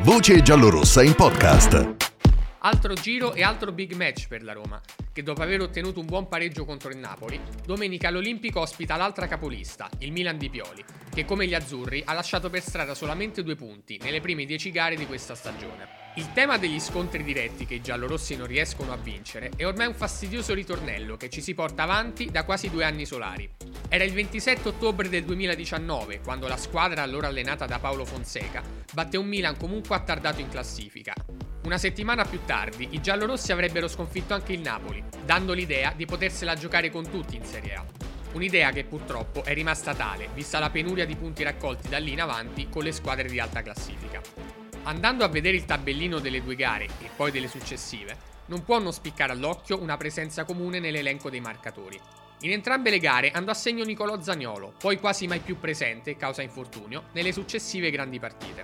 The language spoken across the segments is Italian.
Voce giallorossa in podcast. Altro giro e altro big match per la Roma, che dopo aver ottenuto un buon pareggio contro il Napoli, domenica all'Olimpico ospita l'altra capolista, il Milan di Pioli, che come gli azzurri ha lasciato per strada solamente due punti nelle prime dieci gare di questa stagione. Il tema degli scontri diretti che i giallorossi non riescono a vincere è ormai un fastidioso ritornello che ci si porta avanti da quasi due anni solari. Era il 27 ottobre del 2019 quando la squadra allora allenata da Paolo Fonseca batte un Milan comunque attardato in classifica. Una settimana più tardi i giallorossi avrebbero sconfitto anche il Napoli, dando l'idea di potersela giocare con tutti in Serie A. Un'idea che purtroppo è rimasta tale, vista la penuria di punti raccolti da lì in avanti con le squadre di alta classifica. Andando a vedere il tabellino delle due gare e poi delle successive, non può non spiccare all'occhio una presenza comune nell'elenco dei marcatori. In entrambe le gare andò a segno Nicolò Zagnolo, poi quasi mai più presente, causa infortunio, nelle successive grandi partite.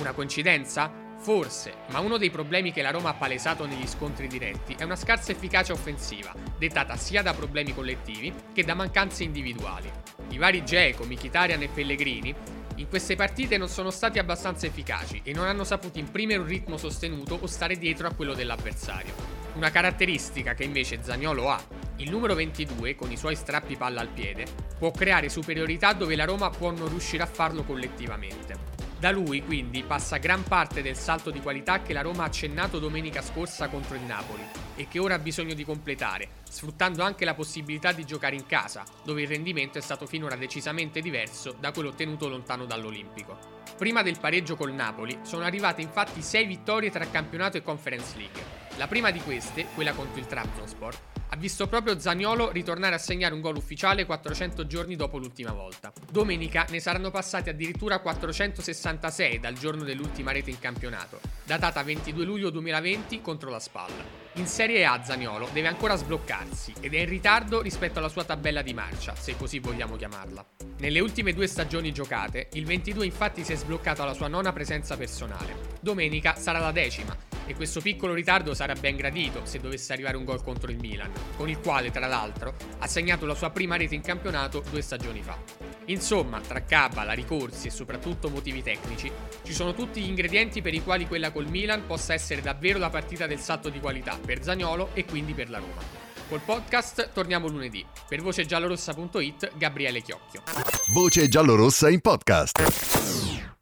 Una coincidenza? Forse, ma uno dei problemi che la Roma ha palesato negli scontri diretti è una scarsa efficacia offensiva, dettata sia da problemi collettivi che da mancanze individuali. I vari Geco, Mkhitaryan e Pellegrini in queste partite non sono stati abbastanza efficaci e non hanno saputo imprimere un ritmo sostenuto o stare dietro a quello dell'avversario. Una caratteristica che invece Zagnolo ha. Il numero 22, con i suoi strappi palla al piede, può creare superiorità dove la Roma può non riuscire a farlo collettivamente. Da lui quindi passa gran parte del salto di qualità che la Roma ha accennato domenica scorsa contro il Napoli e che ora ha bisogno di completare, sfruttando anche la possibilità di giocare in casa, dove il rendimento è stato finora decisamente diverso da quello ottenuto lontano dall'Olimpico. Prima del pareggio col Napoli sono arrivate infatti 6 vittorie tra campionato e Conference League. La prima di queste, quella contro il Trabzonspor, ha visto proprio Zagnolo ritornare a segnare un gol ufficiale 400 giorni dopo l'ultima volta. Domenica ne saranno passati addirittura 466 dal giorno dell'ultima rete in campionato, datata 22 luglio 2020 contro la Spalla. In Serie A Zagnolo deve ancora sbloccarsi ed è in ritardo rispetto alla sua tabella di marcia, se così vogliamo chiamarla. Nelle ultime due stagioni giocate, il 22 infatti si è sbloccato alla sua nona presenza personale. Domenica sarà la decima e questo piccolo ritardo sarà ben gradito se dovesse arrivare un gol contro il Milan, con il quale tra l'altro ha segnato la sua prima rete in campionato due stagioni fa. Insomma, tra cabala, ricorsi e soprattutto motivi tecnici, ci sono tutti gli ingredienti per i quali quella col Milan possa essere davvero la partita del salto di qualità per Zagnolo e quindi per la Roma. Col podcast torniamo lunedì. Per vocegiallorossa.it Gabriele Chiocchio. Voce giallorossa in podcast.